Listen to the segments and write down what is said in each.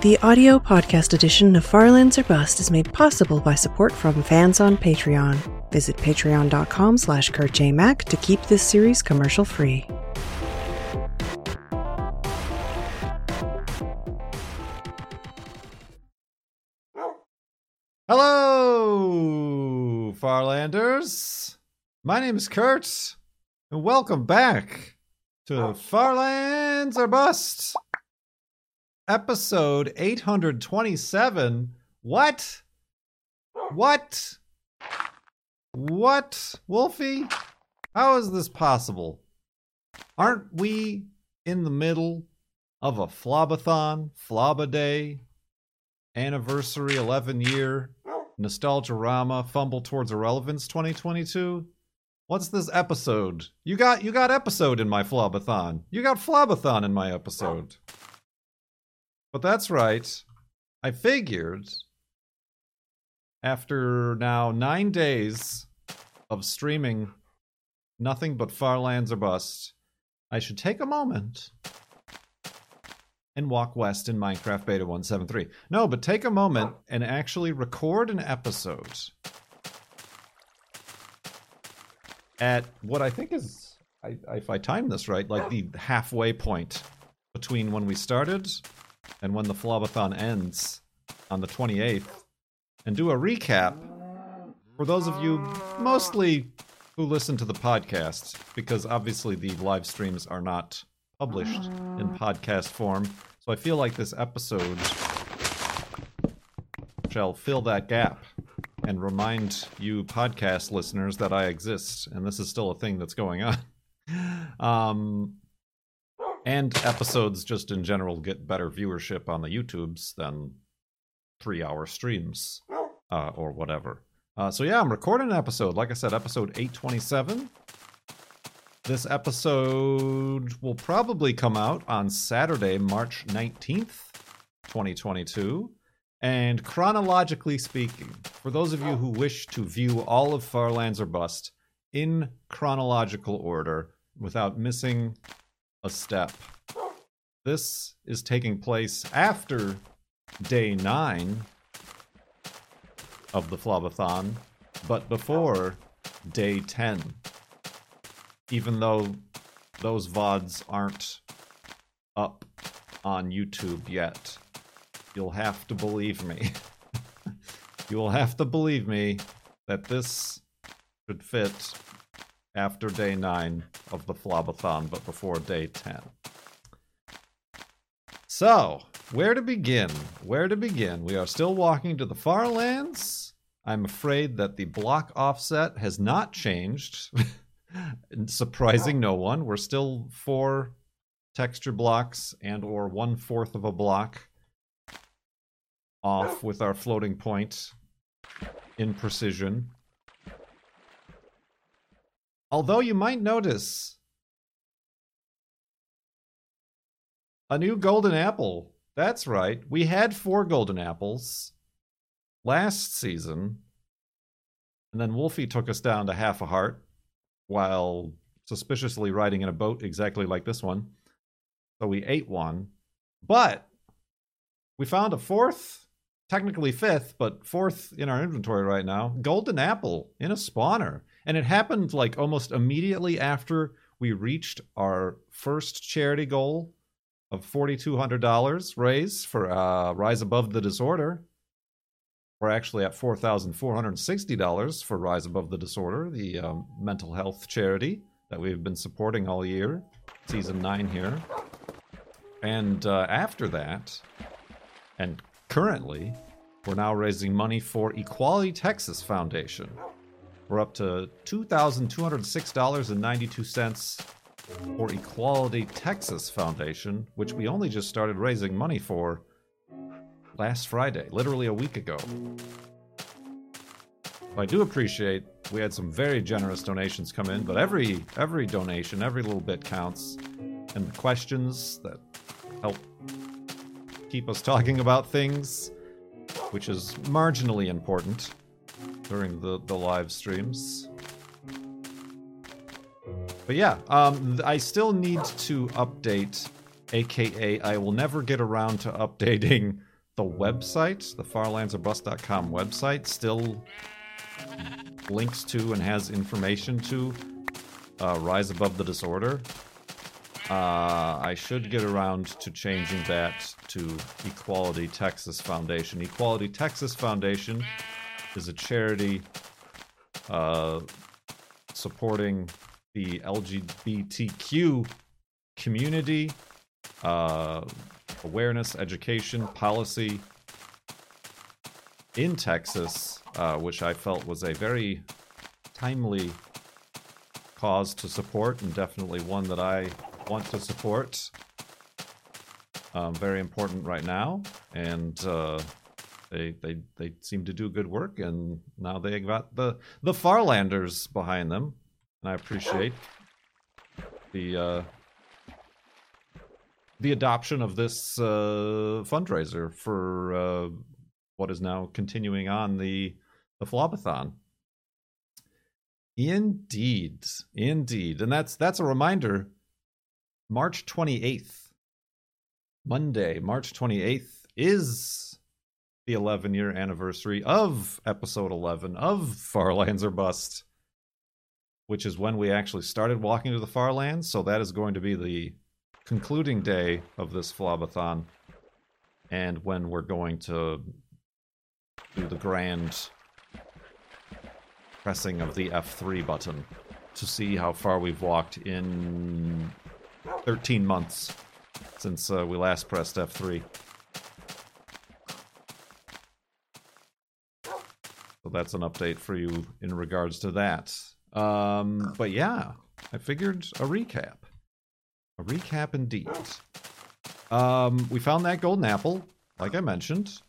The audio podcast edition of Farlands or Bust is made possible by support from fans on Patreon. Visit patreon.com slash kurtjmac to keep this series commercial free. Hello, Farlanders. My name is Kurt, and welcome back to oh. Farlands or Bust, episode 827. What? What? What, Wolfie? How is this possible? Aren't we in the middle of a flobathon, floba day, anniversary 11 year nostalgia rama fumble towards irrelevance 2022 what's this episode you got you got episode in my flobathon you got flobathon in my episode but that's right i figured after now nine days of streaming nothing but farlands or bust i should take a moment and walk west in Minecraft Beta 173. No, but take a moment and actually record an episode at what I think is, I, if I time this right, like the halfway point between when we started and when the Flobathon ends on the 28th, and do a recap for those of you mostly who listen to the podcast, because obviously the live streams are not published in podcast form. So I feel like this episode shall fill that gap and remind you podcast listeners that I exist and this is still a thing that's going on. Um, and episodes just in general get better viewership on the YouTubes than three hour streams uh, or whatever. Uh, so yeah, I'm recording an episode. Like I said, episode 827. This episode will probably come out on Saturday, March 19th, 2022. And chronologically speaking, for those of you who wish to view all of Farlands or Bust in chronological order without missing a step, this is taking place after day nine of the Flobathon, but before day 10 even though those VODs aren't up on YouTube yet. You'll have to believe me. you will have to believe me that this should fit after day 9 of the Flobathon, but before day 10. So, where to begin? Where to begin? We are still walking to the far lands. I'm afraid that the block offset has not changed. surprising no one we're still four texture blocks and or one fourth of a block off with our floating point in precision although you might notice a new golden apple that's right we had four golden apples last season and then wolfie took us down to half a heart while suspiciously riding in a boat exactly like this one. So we ate one. But we found a fourth, technically fifth, but fourth in our inventory right now golden apple in a spawner. And it happened like almost immediately after we reached our first charity goal of $4,200 raise for uh, Rise Above the Disorder. We're actually at $4,460 for Rise Above the Disorder, the um, mental health charity that we've been supporting all year, season 9 here. And uh, after that, and currently, we're now raising money for Equality Texas Foundation. We're up to $2,206.92 for Equality Texas Foundation, which we only just started raising money for last Friday, literally a week ago. I do appreciate we had some very generous donations come in, but every every donation, every little bit counts. And the questions that help keep us talking about things, which is marginally important during the, the live streams. But yeah, um, I still need to update aka I will never get around to updating the website, the farlandsorbust.com website, still links to and has information to uh, Rise Above the Disorder. Uh, I should get around to changing that to Equality Texas Foundation. Equality Texas Foundation is a charity uh, supporting the LGBTQ community, uh, awareness, education, policy in Texas, uh, which I felt was a very timely cause to support and definitely one that I want to support. Um, very important right now, and uh, they they they seem to do good work, and now they got the the Farlanders behind them, and I appreciate the uh, the adoption of this uh, fundraiser for uh, what is now continuing on the the Flobathon. Indeed, indeed, and that's that's a reminder. March twenty eighth, Monday, March twenty eighth is the eleven year anniversary of episode eleven of Farlands or Bust, which is when we actually started walking to the Farlands. So that is going to be the concluding day of this Flobathon, and when we're going to do the grand pressing of the F3 button to see how far we've walked in 13 months since uh, we last pressed F3. So that's an update for you in regards to that. Um, but yeah, I figured a recap. A recap indeed. Um, we found that golden apple, like I mentioned.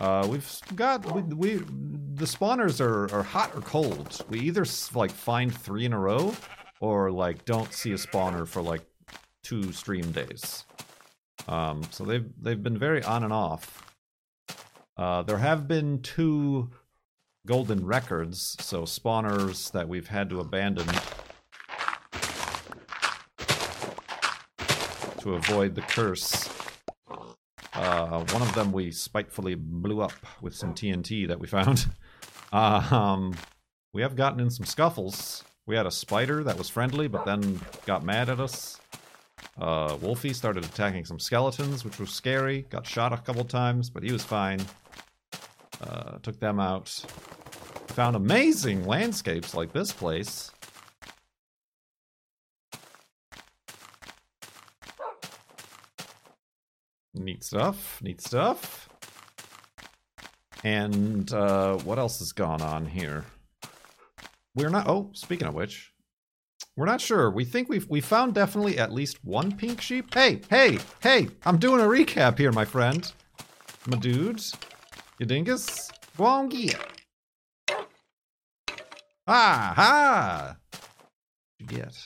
Uh, we've got we, we the spawners are, are hot or cold. We either like find three in a row, or like don't see a spawner for like two stream days. Um, so they've they've been very on and off. Uh, there have been two golden records, so spawners that we've had to abandon to avoid the curse. Uh, one of them we spitefully blew up with some TNT that we found. um, we have gotten in some scuffles. We had a spider that was friendly, but then got mad at us. Uh, Wolfie started attacking some skeletons, which was scary. Got shot a couple times, but he was fine. Uh, took them out. Found amazing landscapes like this place. Neat stuff. Neat stuff. And uh, what else has gone on here? We're not. Oh, speaking of which, we're not sure. We think we've we found definitely at least one pink sheep. Hey, hey, hey! I'm doing a recap here, my friend, my dudes, you dingus, Go on, Gwongia. Ah ha! You get.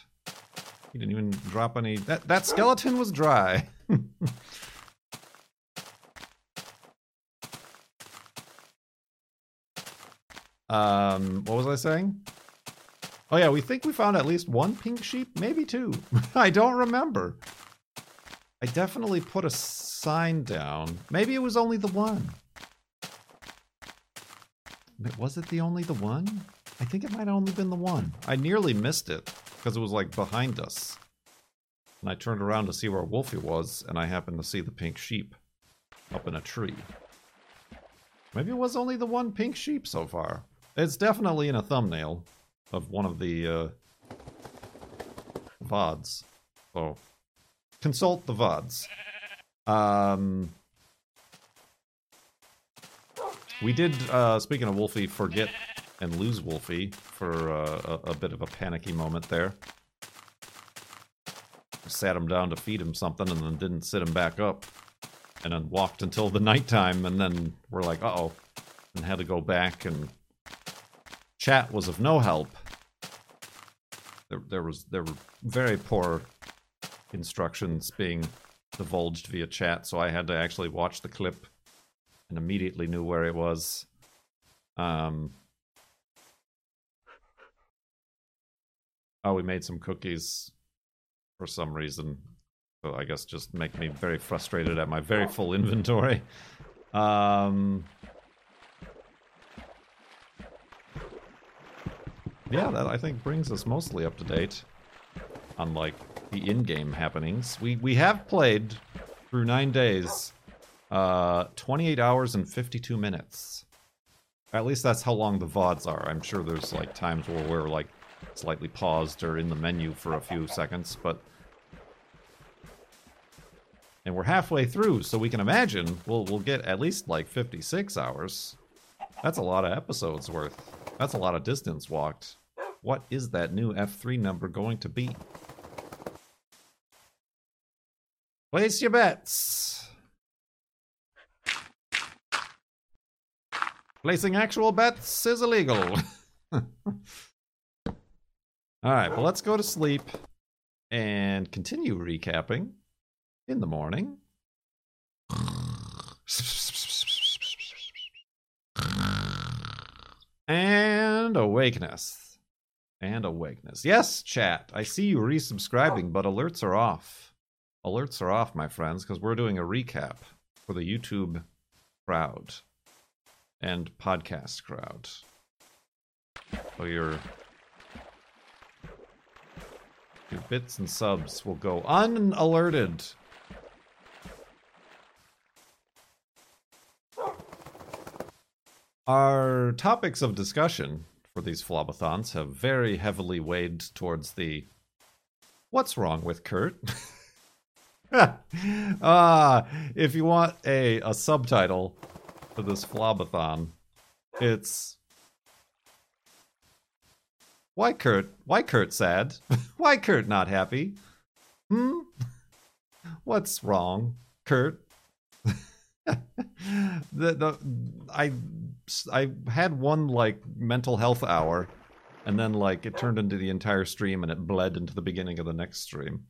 You didn't even drop any. That that skeleton was dry. Um, what was I saying? Oh yeah, we think we found at least one pink sheep, maybe two. I don't remember. I definitely put a sign down. Maybe it was only the one. Was it the only the one? I think it might have only been the one. I nearly missed it because it was like behind us. And I turned around to see where Wolfie was, and I happened to see the pink sheep up in a tree. Maybe it was only the one pink sheep so far. It's definitely in a thumbnail of one of the uh, VODs. So consult the VODs. Um, we did, uh, speaking of Wolfie, forget and lose Wolfie for uh, a, a bit of a panicky moment there. Sat him down to feed him something and then didn't sit him back up. And then walked until the nighttime and then we're like, uh oh. And had to go back and chat was of no help. There, there was there were very poor instructions being divulged via chat, so I had to actually watch the clip and immediately knew where it was. Um, oh, we made some cookies for some reason. So I guess just make me very frustrated at my very full inventory. Um, yeah, that I think brings us mostly up to date on like the in-game happenings. We we have played through nine days, uh, 28 hours and 52 minutes. At least that's how long the VODs are. I'm sure there's like times where we're like slightly paused or in the menu for a few seconds, but and we're halfway through, so we can imagine we'll we'll get at least like 56 hours. That's a lot of episodes worth. That's a lot of distance walked. What is that new F3 number going to be? Place your bets. Placing actual bets is illegal. All right, but let's go to sleep and continue recapping in the morning. And awakeness. And awakeness. Yes, chat. I see you resubscribing, but alerts are off. Alerts are off, my friends, because we're doing a recap for the YouTube crowd and podcast crowd. So your your bits and subs will go unalerted. Our topics of discussion for these flobathons have very heavily weighed towards the what's wrong with Kurt? Ah, if you want a, a subtitle for this flobathon, it's why Kurt? Why Kurt sad? why Kurt not happy? Hmm? What's wrong, Kurt? the, the I I had one like mental health hour, and then like it turned into the entire stream, and it bled into the beginning of the next stream,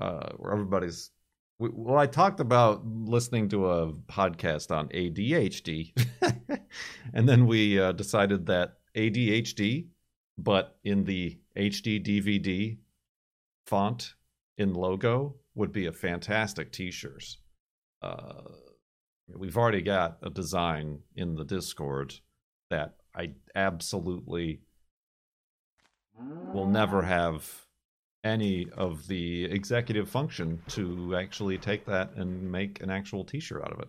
uh, where everybody's. Well, I talked about listening to a podcast on ADHD, and then we uh, decided that ADHD, but in the HD DVD font in logo, would be a fantastic T-shirt. Uh, We've already got a design in the Discord that I absolutely will never have any of the executive function to actually take that and make an actual t-shirt out of it.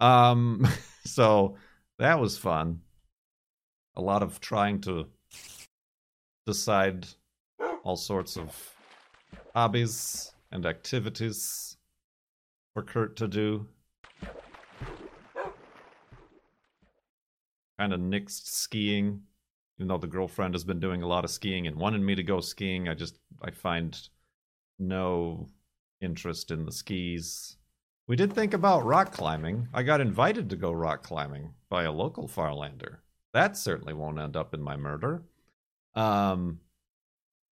Um, so that was fun. A lot of trying to decide all sorts of hobbies and activities for Kurt to do. Kind of nixed skiing, even though the girlfriend has been doing a lot of skiing and wanted me to go skiing. I just I find no interest in the skis. We did think about rock climbing. I got invited to go rock climbing by a local Farlander. That certainly won't end up in my murder. Um,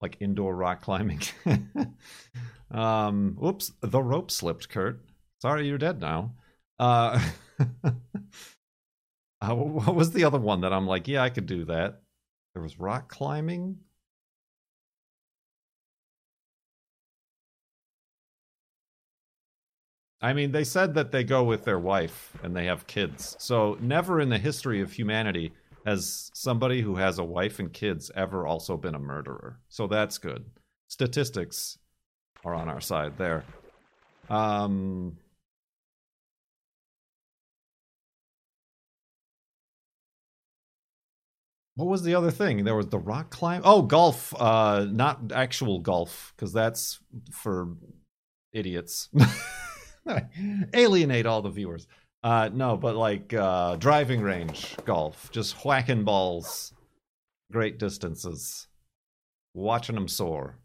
like indoor rock climbing. um, oops, the rope slipped, Kurt. Sorry, you're dead now. Uh, Uh, what was the other one that I'm like, yeah, I could do that? There was rock climbing. I mean, they said that they go with their wife and they have kids. So, never in the history of humanity has somebody who has a wife and kids ever also been a murderer. So, that's good. Statistics are on our side there. Um, What was the other thing? There was the rock climb. Oh, golf. Uh, not actual golf, because that's for idiots. Alienate all the viewers. Uh, no, but like uh, driving range golf, just whacking balls, great distances, watching them soar.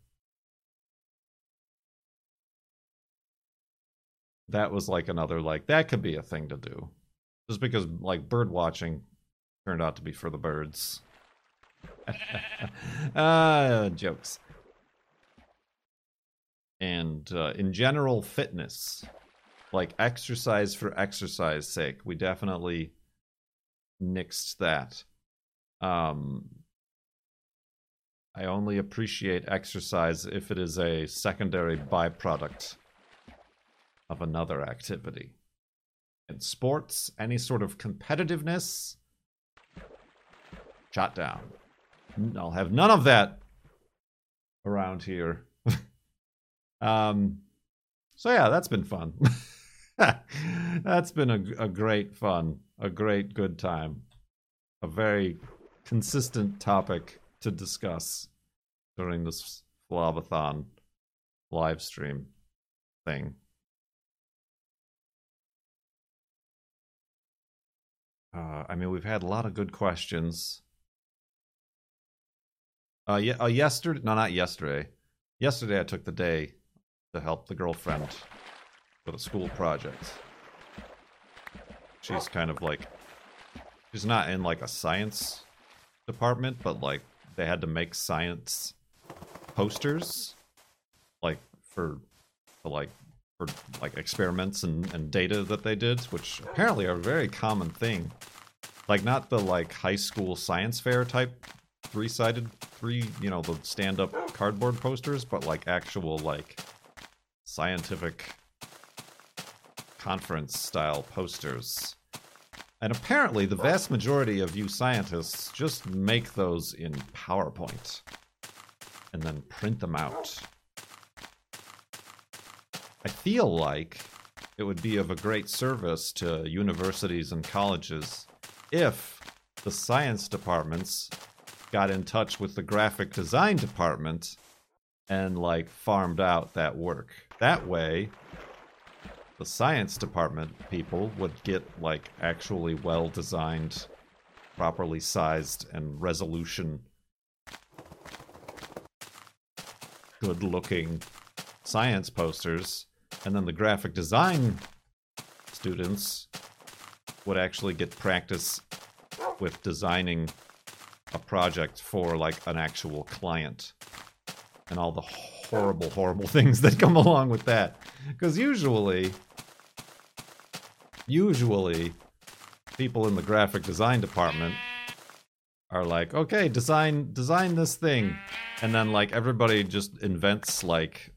That was like another like that could be a thing to do, just because like bird watching turned out to be for the birds. uh, jokes. And uh, in general, fitness, like exercise for exercise sake, we definitely nixed that. Um, I only appreciate exercise if it is a secondary byproduct of another activity. In sports, any sort of competitiveness, shot down. I'll have none of that around here. um, so yeah, that's been fun. that's been a, a great fun, a great good time, a very consistent topic to discuss during this Flobathon live stream thing. Uh, I mean, we've had a lot of good questions. Uh, yeah, uh, yesterday, no, not yesterday. Yesterday, I took the day to help the girlfriend with a school project. She's kind of like, she's not in like a science department, but like they had to make science posters, like for, for like for like experiments and, and data that they did, which apparently are a very common thing. Like not the like high school science fair type three sided three you know the stand up cardboard posters, but like actual like scientific conference style posters. And apparently the vast majority of you scientists just make those in PowerPoint and then print them out. I feel like it would be of a great service to universities and colleges if the science departments got in touch with the graphic design department and like farmed out that work. That way, the science department people would get like actually well designed, properly sized, and resolution good looking science posters and then the graphic design students would actually get practice with designing a project for like an actual client and all the horrible horrible things that come along with that. Because usually usually people in the graphic design department are like okay design design this thing. And then like everybody just invents like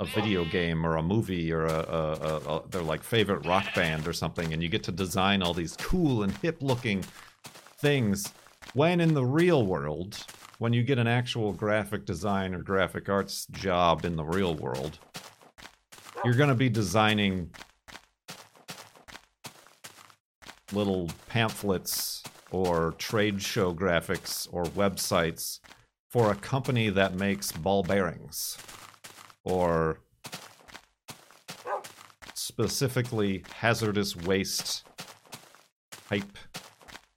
a video game or a movie or a, a, a, a, their like favorite rock band or something and you get to design all these cool and hip looking things when in the real world when you get an actual graphic design or graphic arts job in the real world you're going to be designing little pamphlets or trade show graphics or websites for a company that makes ball bearings or specifically hazardous waste pipe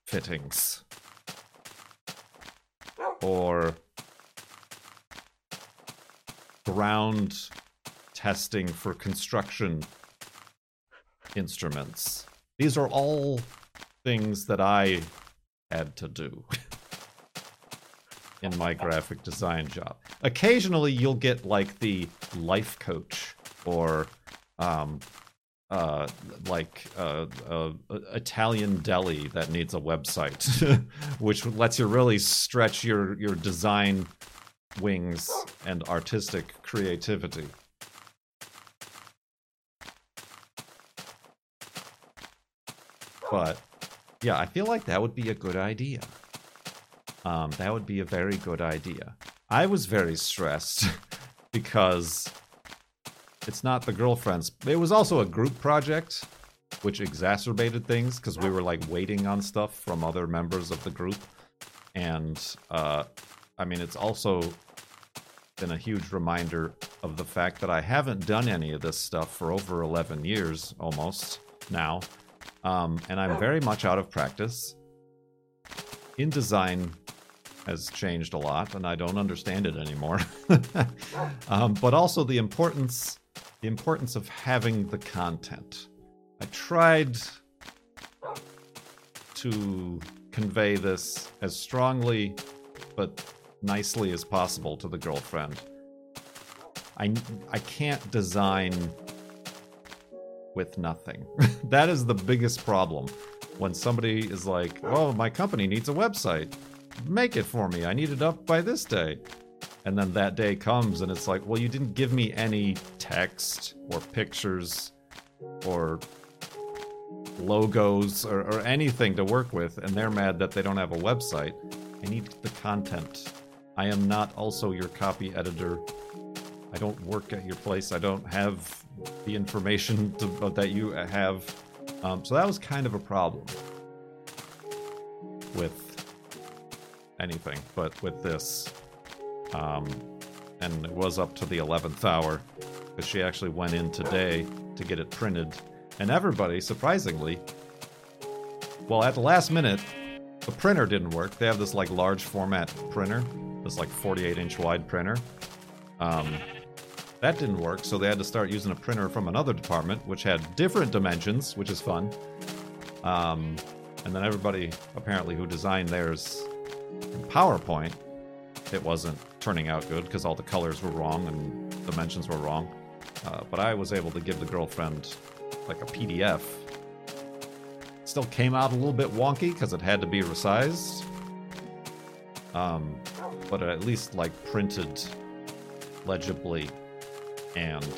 fittings or ground testing for construction instruments. These are all things that I had to do. in my graphic design job. Occasionally, you'll get like the life coach or um, uh, like uh, uh, Italian deli that needs a website, which lets you really stretch your your design wings and artistic creativity. But yeah, I feel like that would be a good idea um, that would be a very good idea. I was very stressed because it's not the girlfriends. It was also a group project, which exacerbated things because we were like waiting on stuff from other members of the group. And uh, I mean, it's also been a huge reminder of the fact that I haven't done any of this stuff for over 11 years almost now. Um, and I'm very much out of practice. In design, has changed a lot, and I don't understand it anymore. um, but also the importance, the importance of having the content. I tried to convey this as strongly but nicely as possible to the girlfriend. I I can't design with nothing. that is the biggest problem. When somebody is like, "Oh, my company needs a website." make it for me. I need it up by this day. And then that day comes and it's like, well, you didn't give me any text or pictures or logos or, or anything to work with, and they're mad that they don't have a website. I need the content. I am not also your copy editor. I don't work at your place. I don't have the information to, that you have. Um, so that was kind of a problem with anything, but with this. Um, and it was up to the 11th hour because she actually went in today to get it printed. And everybody, surprisingly, well, at the last minute, the printer didn't work. They have this like large format printer, this like 48 inch wide printer. Um, that didn't work, so they had to start using a printer from another department, which had different dimensions, which is fun. Um, and then everybody, apparently, who designed theirs in PowerPoint, it wasn't turning out good because all the colors were wrong and dimensions were wrong. Uh, but I was able to give the girlfriend like a PDF. Still came out a little bit wonky because it had to be resized. Um, but at least like printed legibly and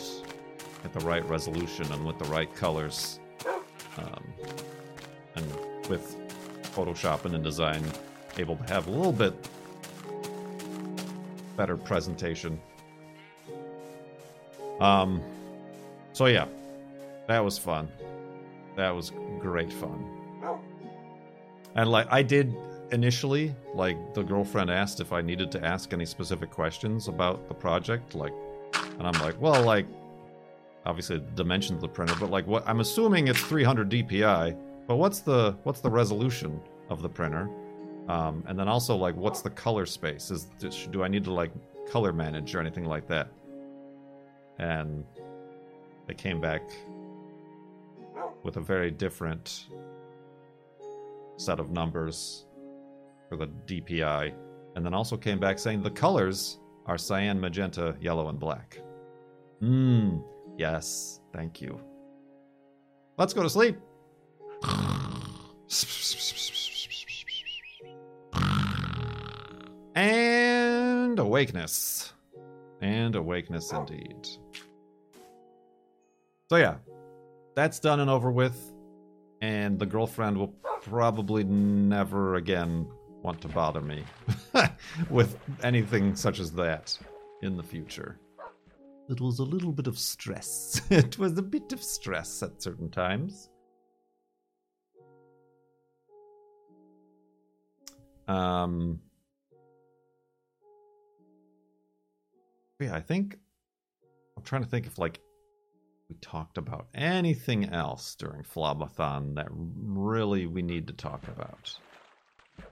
at the right resolution and with the right colors. Um, and with Photoshop and InDesign, able to have a little bit better presentation. Um, so yeah, that was fun. That was great fun. And like I did initially, like the girlfriend asked if I needed to ask any specific questions about the project, like and I'm like, well, like obviously the dimensions of the printer, but like what I'm assuming it's 300 DPI, but what's the what's the resolution of the printer? Um, and then also like what's the color space? Is do I need to like color manage or anything like that? And they came back with a very different set of numbers for the DPI, and then also came back saying the colors are cyan, magenta, yellow, and black. Mmm, yes, thank you. Let's go to sleep. And awakeness. And awakeness indeed. So, yeah, that's done and over with. And the girlfriend will probably never again want to bother me with anything such as that in the future. It was a little bit of stress. it was a bit of stress at certain times. Um, yeah, I think I'm trying to think if like we talked about anything else during Flobathon that really we need to talk about.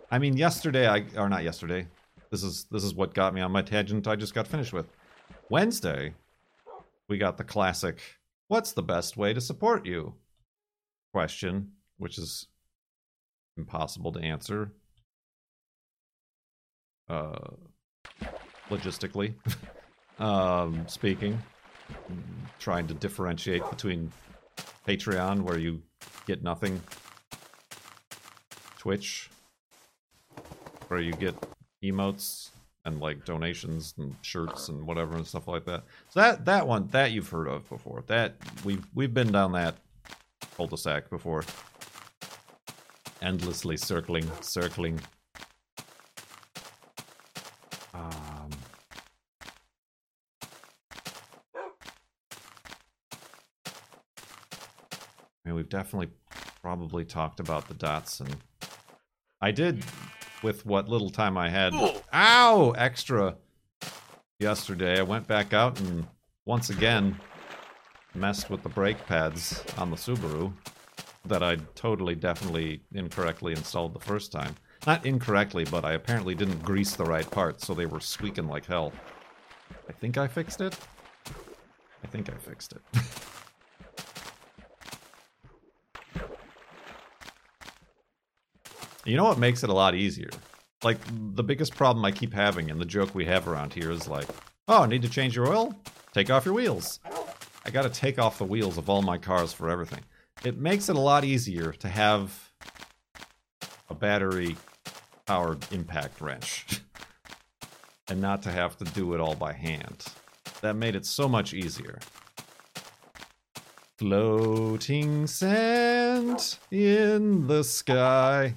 I mean, yesterday I or not yesterday. This is this is what got me on my tangent. I just got finished with Wednesday. We got the classic. What's the best way to support you? Question, which is impossible to answer. Uh, logistically. um, speaking, trying to differentiate between Patreon, where you get nothing, Twitch, where you get emotes and like donations and shirts and whatever and stuff like that. So that that one that you've heard of before. That we've we've been down that cul-de-sac before. Endlessly circling, circling, we've definitely probably talked about the dots, and I did with what little time I had. Ow! Extra yesterday. I went back out and once again messed with the brake pads on the Subaru that I totally, definitely incorrectly installed the first time. Not incorrectly, but I apparently didn't grease the right parts, so they were squeaking like hell. I think I fixed it. I think I fixed it. You know what makes it a lot easier? Like, the biggest problem I keep having, and the joke we have around here is like, oh, need to change your oil? Take off your wheels. I gotta take off the wheels of all my cars for everything. It makes it a lot easier to have a battery powered impact wrench. and not to have to do it all by hand. That made it so much easier. Floating sand in the sky.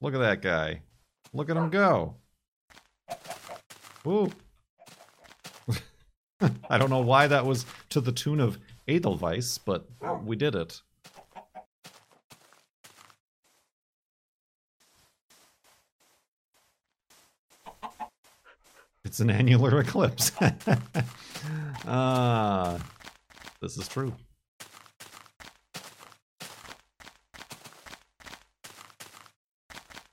Look at that guy. Look at him go. Woo. I don't know why that was to the tune of Edelweiss, but we did it. It's an annular eclipse. Ah, this is true.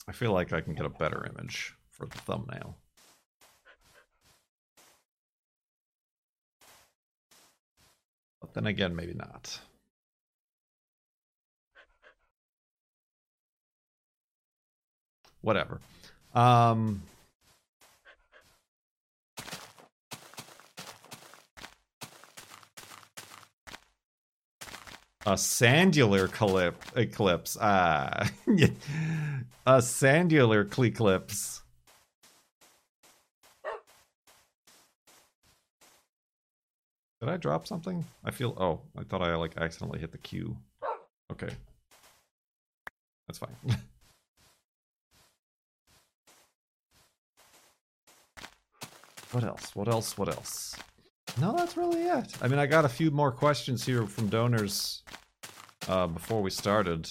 I feel like I can get a better image for the thumbnail. But then again, maybe not. Whatever. Um, a sandular clip eclipse. Ah, a sandular eclipse. Did I drop something? I feel. Oh, I thought I like accidentally hit the Q. Okay, that's fine. what else? What else? What else? No, that's really it. I mean, I got a few more questions here from donors uh, before we started,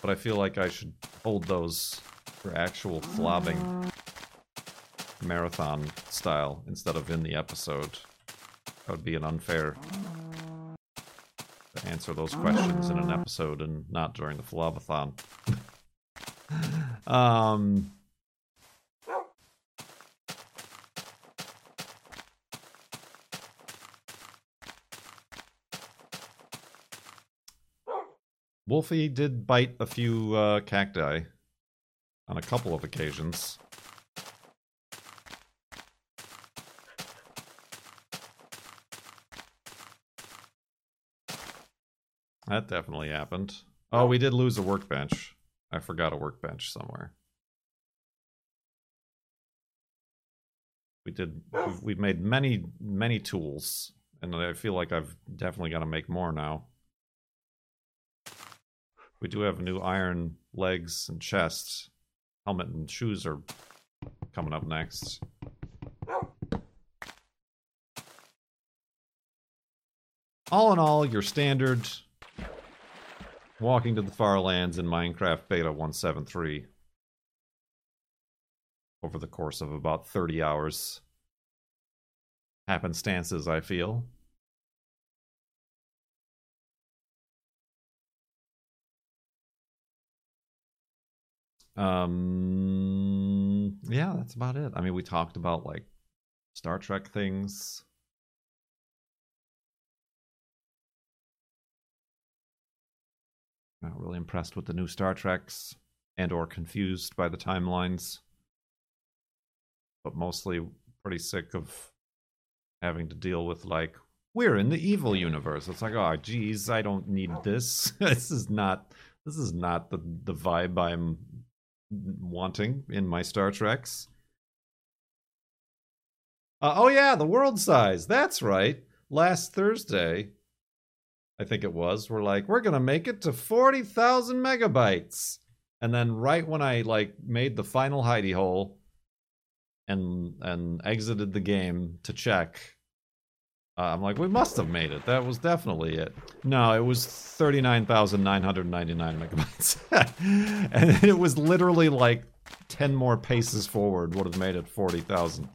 but I feel like I should hold those for actual flobbing marathon style instead of in the episode. That would be an unfair to answer those questions in an episode and not during the flobathon. um. Wolfie did bite a few uh, cacti on a couple of occasions. That definitely happened. Oh, we did lose a workbench. I forgot a workbench somewhere. We did. We've, we've made many, many tools, and I feel like I've definitely got to make more now. We do have new iron legs and chests. Helmet and shoes are coming up next. All in all, your standard walking to the far lands in Minecraft Beta 173 over the course of about 30 hours. Happenstances, I feel. Um, yeah, that's about it. I mean, we talked about like Star Trek things. Not really impressed with the new Star Treks and or confused by the timelines. But mostly pretty sick of having to deal with like we're in the evil universe. It's like, oh geez, I don't need this. this is not this is not the the vibe I'm wanting in my Star Treks. Uh, oh yeah, the world size. That's right. Last Thursday, I think it was, we're like, we're gonna make it to forty thousand megabytes. And then right when I like made the final hidey hole and and exited the game to check, uh, I'm like, we must have made it. That was definitely it. No, it was 39,999 megabytes. and it was literally like 10 more paces forward would have made it 40,000.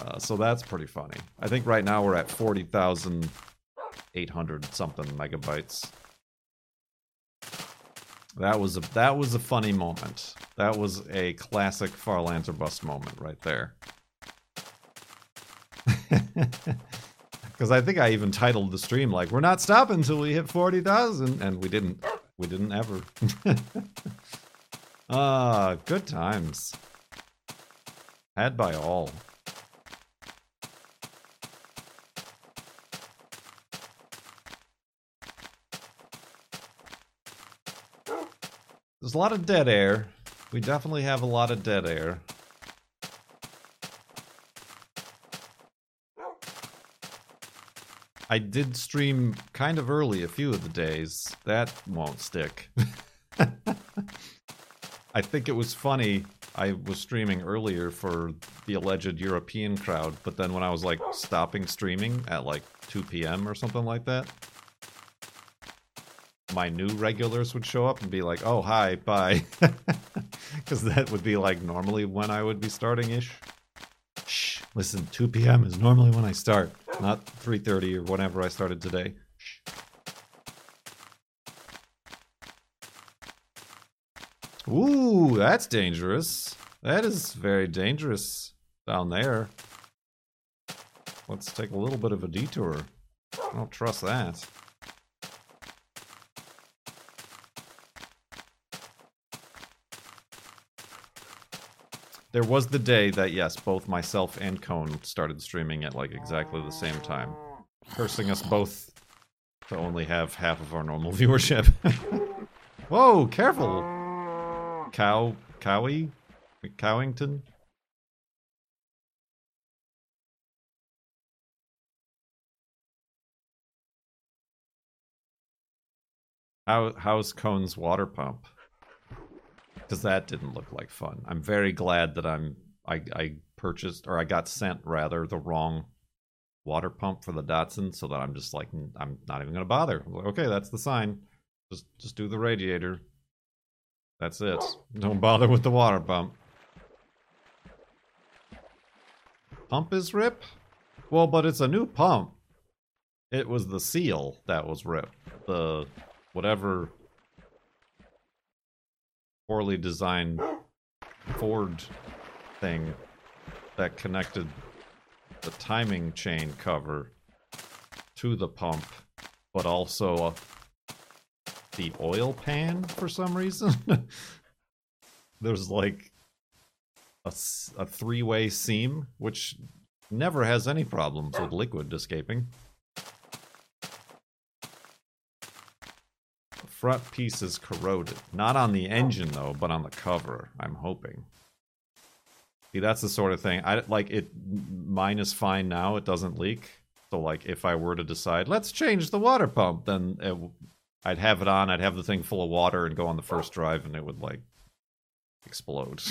Uh, so that's pretty funny. I think right now we're at 40,800 something megabytes. That was a that was a funny moment. That was a classic Farlands or Bust moment right there. because I think I even titled the stream like "We're not stopping until we hit forty thousand, and we didn't. We didn't ever. ah, good times. Had by all. There's a lot of dead air. We definitely have a lot of dead air. I did stream kind of early a few of the days. That won't stick. I think it was funny. I was streaming earlier for the alleged European crowd, but then when I was like stopping streaming at like 2 p.m. or something like that, my new regulars would show up and be like, "Oh, hi, bye," because that would be like normally when I would be starting ish. Shh, listen, 2 p.m. is normally when I start not 3.30 or whenever I started today. Ooh, that's dangerous. That is very dangerous down there. Let's take a little bit of a detour. I don't trust that. There was the day that, yes, both myself and Cone started streaming at like exactly the same time, cursing us both to only have half of our normal viewership. Whoa, careful! Cow, Cowie? Cowington? How, how's Cone's water pump? Because that didn't look like fun. I'm very glad that I'm I, I purchased or I got sent rather the wrong water pump for the Datsun, so that I'm just like I'm not even gonna bother. Like, okay, that's the sign. Just just do the radiator. That's it. Don't bother with the water pump. Pump is rip? Well, but it's a new pump. It was the seal that was ripped. The whatever poorly designed Ford thing that connected the timing chain cover to the pump, but also the oil pan for some reason. There's like a, a three way seam, which never has any problems with liquid escaping. Front piece is corroded. Not on the engine though, but on the cover. I'm hoping. See, that's the sort of thing. I like it. Mine is fine now. It doesn't leak. So like, if I were to decide, let's change the water pump, then it, I'd have it on. I'd have the thing full of water and go on the first drive, and it would like explode.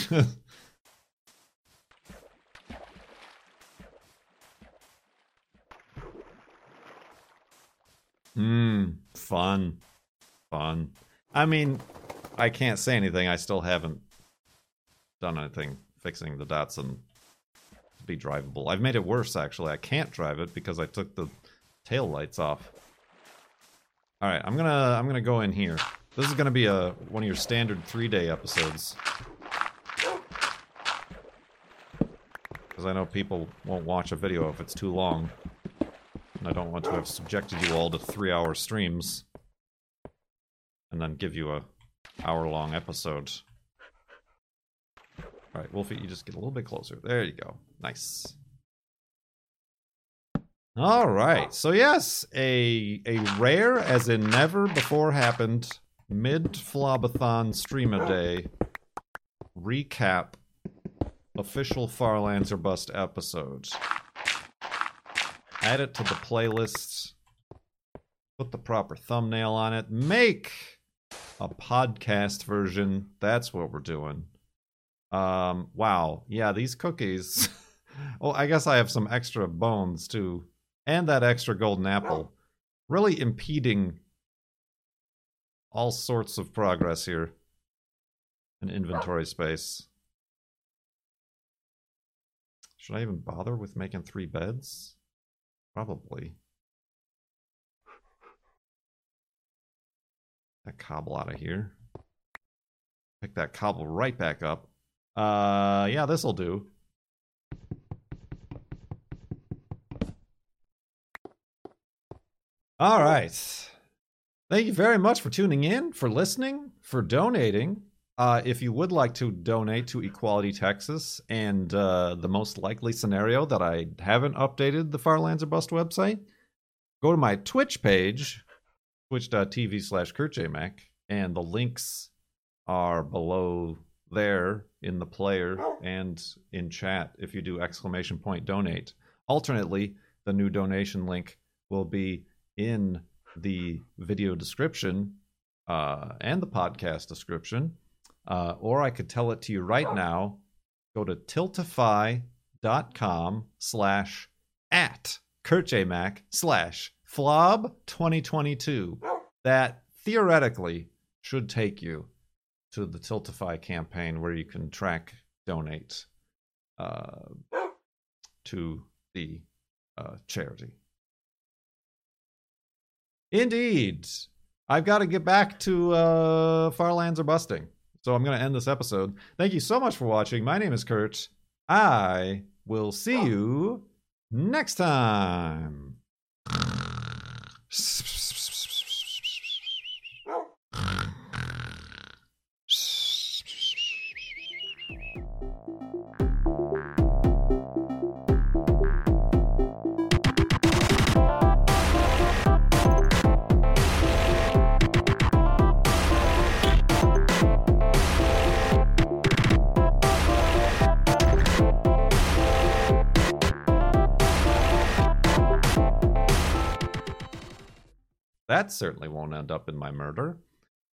Mmm, fun. Fun. I mean, I can't say anything. I still haven't done anything fixing the Datsun to be drivable. I've made it worse, actually. I can't drive it because I took the tail lights off. All right, I'm gonna I'm gonna go in here. This is gonna be a one of your standard three day episodes. Because I know people won't watch a video if it's too long. And I don't want to have subjected you all to three hour streams and then give you a hour long episode. All right, Wolfie, you just get a little bit closer. There you go. Nice. All right. So yes, a a rare as in never before happened mid Flobathon stream a day recap official or Bust episode. Add it to the playlist. Put the proper thumbnail on it. Make a podcast version. That's what we're doing. Um, wow. Yeah, these cookies. well, I guess I have some extra bones too. And that extra golden apple. Really impeding all sorts of progress here in inventory space. Should I even bother with making three beds? Probably. That cobble out of here. Pick that cobble right back up. Uh, yeah, this'll do. All right. Thank you very much for tuning in, for listening, for donating. Uh, if you would like to donate to Equality Texas and uh, the most likely scenario that I haven't updated the Farlands or Bust website, go to my Twitch page twitch.tv slash kurtjmac and the links are below there in the player and in chat if you do exclamation point donate. Alternately, the new donation link will be in the video description uh, and the podcast description. Uh, or I could tell it to you right now. Go to tiltify.com slash at kurtjmac slash flob 2022. That theoretically should take you to the Tiltify campaign where you can track donate uh, to the uh, charity. Indeed. I've got to get back to uh, Far Lands Are Busting. So I'm going to end this episode. Thank you so much for watching. My name is Kurt. I will see you next time. Certainly won't end up in my murder.